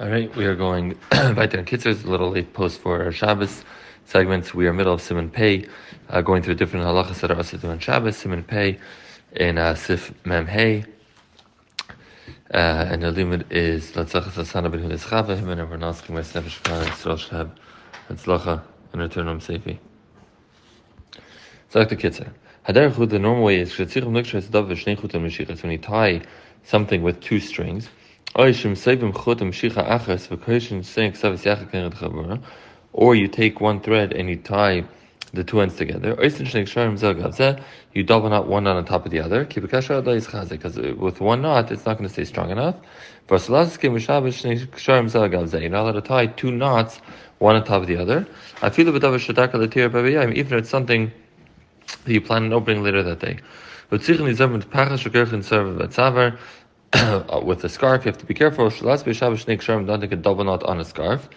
All right, we are going weiter in Kitzur. a little late post for our Shabbos segments. We are middle of Siman Pei, uh, going through different halachas that are also doing Shabbos. Siman Pei in uh, Sif Mem Hey. Uh, and the limit is Latzachas Asana Ben Hulis Chava, him and everyone else, Kemais Nefesh Khan, Yisrael Shab, Hatzlacha, and return home safely. Zach the Kitzur. Haderech the normal way is Shetzichum Nikshas Dav Chutam Meshichas, when you tie something with two strings, or you take one thread and you tie the two ends together. You double knot one on top of the other. Because with one knot, it's not going to stay strong enough. You're not allowed to tie two knots, one on top of the other. Even if it's something that you plan on opening later that day. Uh, with a scarf, you have to be careful. Shalas b'Shabbos shnei ksharim, don't take a double knot on a scarf.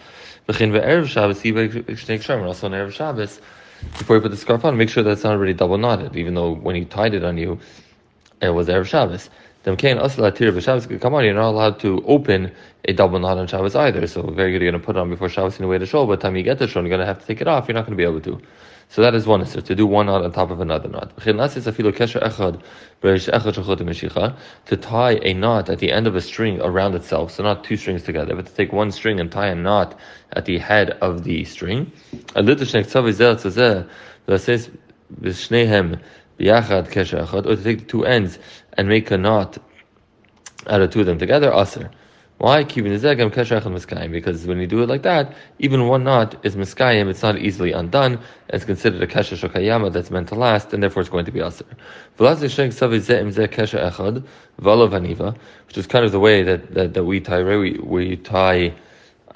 V'chin ve'erev Shabbos, shnei ksharim, also on erev Shabbos, before you put the scarf on, make sure that it's not already double knotted, even though when you tied it on you, it was erev Shabbos. Come on, you're not allowed to open a double knot on Shabbos either. So very good, you're going to put it on before Shabbos in a way to show. But the time you get to show, you're going to have to take it off. You're not going to be able to. So that is one issur, to do one knot on top of another knot. To tie a knot at the end of a string around itself, so not two strings together, but to take one string and tie a knot at the head of the string. Or to take the two ends and make a knot out of two of them together, aser. Why? Because when you do it like that, even one knot is miskayim, it's not easily undone, it's considered a kesha shokayama that's meant to last, and therefore it's going to be aser. Which is kind of the way that, that, that we tie, we, we tie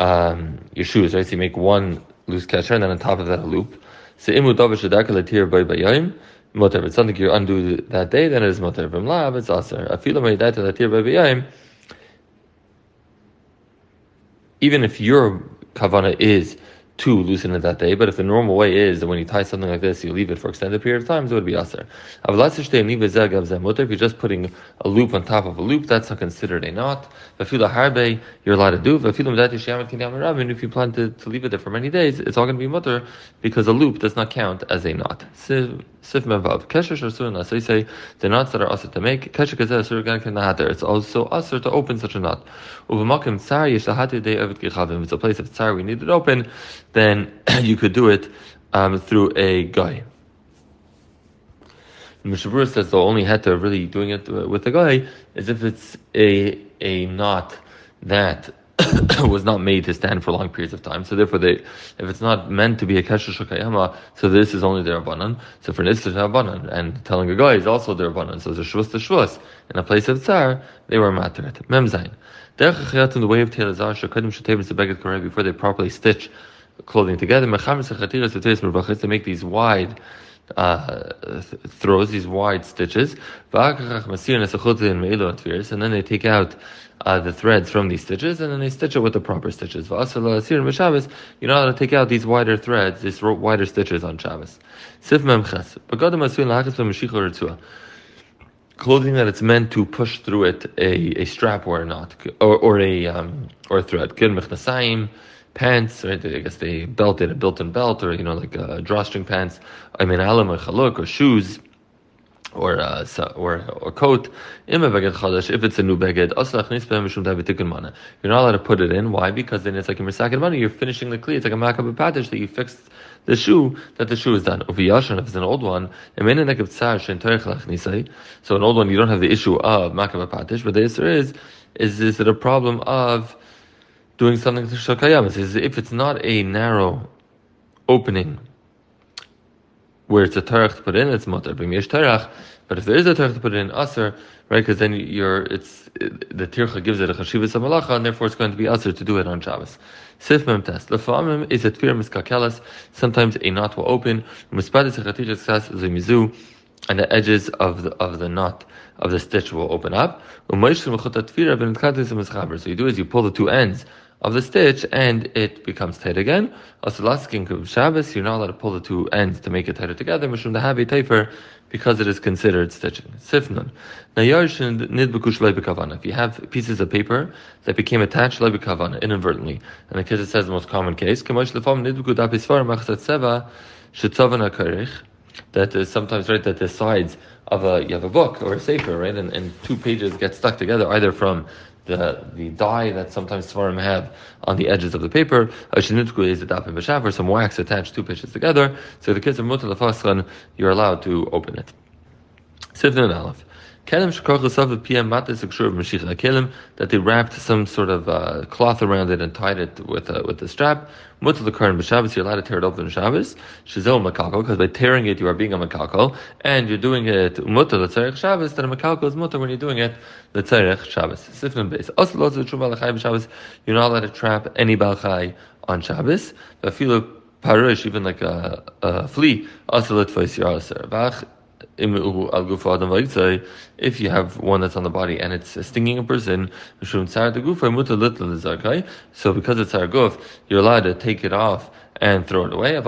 um, your shoes, right? So you make one loose kesha, and then on top of that a loop. So imu If it's something you undo that day, then it is moter. V'mlav, it's aser. Even if your kavana is to loosen it that day, but if the normal way is that when you tie something like this, you leave it for extended period of time, so it would be aser. If you're just putting a loop on top of a loop, that's not considered a knot. You're allowed to do. And if you plan to, to leave it there for many days, it's all going to be mutter because a loop does not count as a knot. Sif mevav. Kesher you say the knots that are asur to make. Kesher kazeh asur gan kenahater. It's also asur to open such a knot. Uvamakim tsar yishahati de evet gichavim. It's a place of tsar we need it open. Then you could do it um, through a guy. Mishnah Berurah says the only heter really doing it with a guy is if it's a a knot that was not made to stand for long periods of time. So therefore, they, if it's not meant to be a kesher shokayama, so this is only their abanan. So for this is abanan, and telling a guy is also their abanan. So it's a shvus to shvus. In a place of tsar, they were materet. Memzain. in the way of telazar shokadim shetevim sebeged koreh before they properly stitch clothing together. To make these wide uh, throws, these wide stitches, and then they take out uh, the threads from these stitches, and then they stitch it with the proper stitches. You're not to take out these wider threads, these wider stitches on Shabbos. Clothing that it's meant to push through it a, a strap or a knot, or, or a um, or a thread pants, right? I guess they belted a built-in belt, or you know, like a drawstring pants. I mean, alam or chaluk or shoes. Or, uh, or or coat, if it's a new beged, you're not allowed to put it in. Why? Because then it's like a misakin money. You're finishing the kli. It's like a makab patish that you fixed the shoe that the shoe is done. If it's an old one, so an old one you don't have the issue of makab patish, but the answer is is is it a problem of doing something to Shakayam. It says if it's not a narrow opening where it's a tarach to put in, it's mutter. But if there is a tarach to put in, aser, right? Because then you're, it's the tircha gives it a chashivas malacha, and therefore it's going to be aser to do it on Shabbos. Sif mem test. Lefamim is a tfir miskakelas. Sometimes a knot will open. Mispadis echatichas zemizu, and the edges of the of the knot of the stitch will open up. So you do is you pull the two ends of the stitch and it becomes tight again. King of Shabbos, you're not allowed to pull the two ends to make it tighter together. Mishum the habi taifer, because it is considered stitching. Sifnun. If you have pieces of paper that became attached inadvertently, and the kid says the most common case, that is sometimes right that the sides of a you have a book or a sefer, right, and, and two pages get stuck together either from the the dye that sometimes Svarim have on the edges of the paper, or some wax attached two pages together. So the kids of Mutal you're allowed to open it. Sifnin Aleph. Kelim matis kelim that they wrapped some sort of uh, cloth around it and tied it with a, with a strap. Mutal the current b'Shabbos, you're allowed to tear it open in Shabbos. Shizel makalko, because by tearing it you are being a makalko, and you're doing it mutal l'tzarech Shabbos. Then a makalko is mutal when you're doing it l'tzarech Shabbos. Sifnim base. Also, lots of truma l'chai b'Shabbos. You're not allowed to trap any balchai on Shabbos. Even like a, a flea, also let if you have one that's on the body and it's stinging a person, so because it's guf, you're allowed to take it off and throw it away. If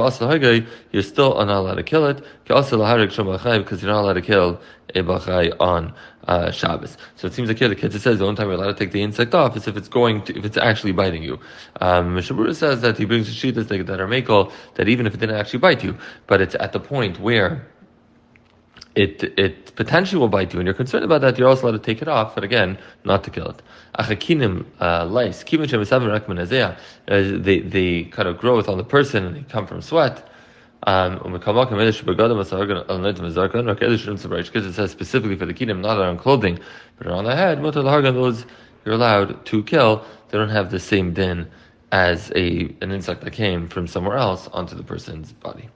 you're still not allowed to kill it, because you're not allowed to kill a bachai on uh, Shabbos. So it seems like here the kids says the only time you're allowed to take the insect off is if it's going to, if it's actually biting you. Um, says that he brings a sheetas that are makel that even if it didn't actually bite you, but it's at the point where it it potentially will bite you, and you're concerned about that, you're also allowed to take it off, but again, not to kill it. Achakinim uh, lice, they they kind of growth on the person and they come from sweat. Um, because it says specifically for the kinim, not on clothing, but on the head, those you're allowed to kill. They don't have the same din as a an insect that came from somewhere else onto the person's body.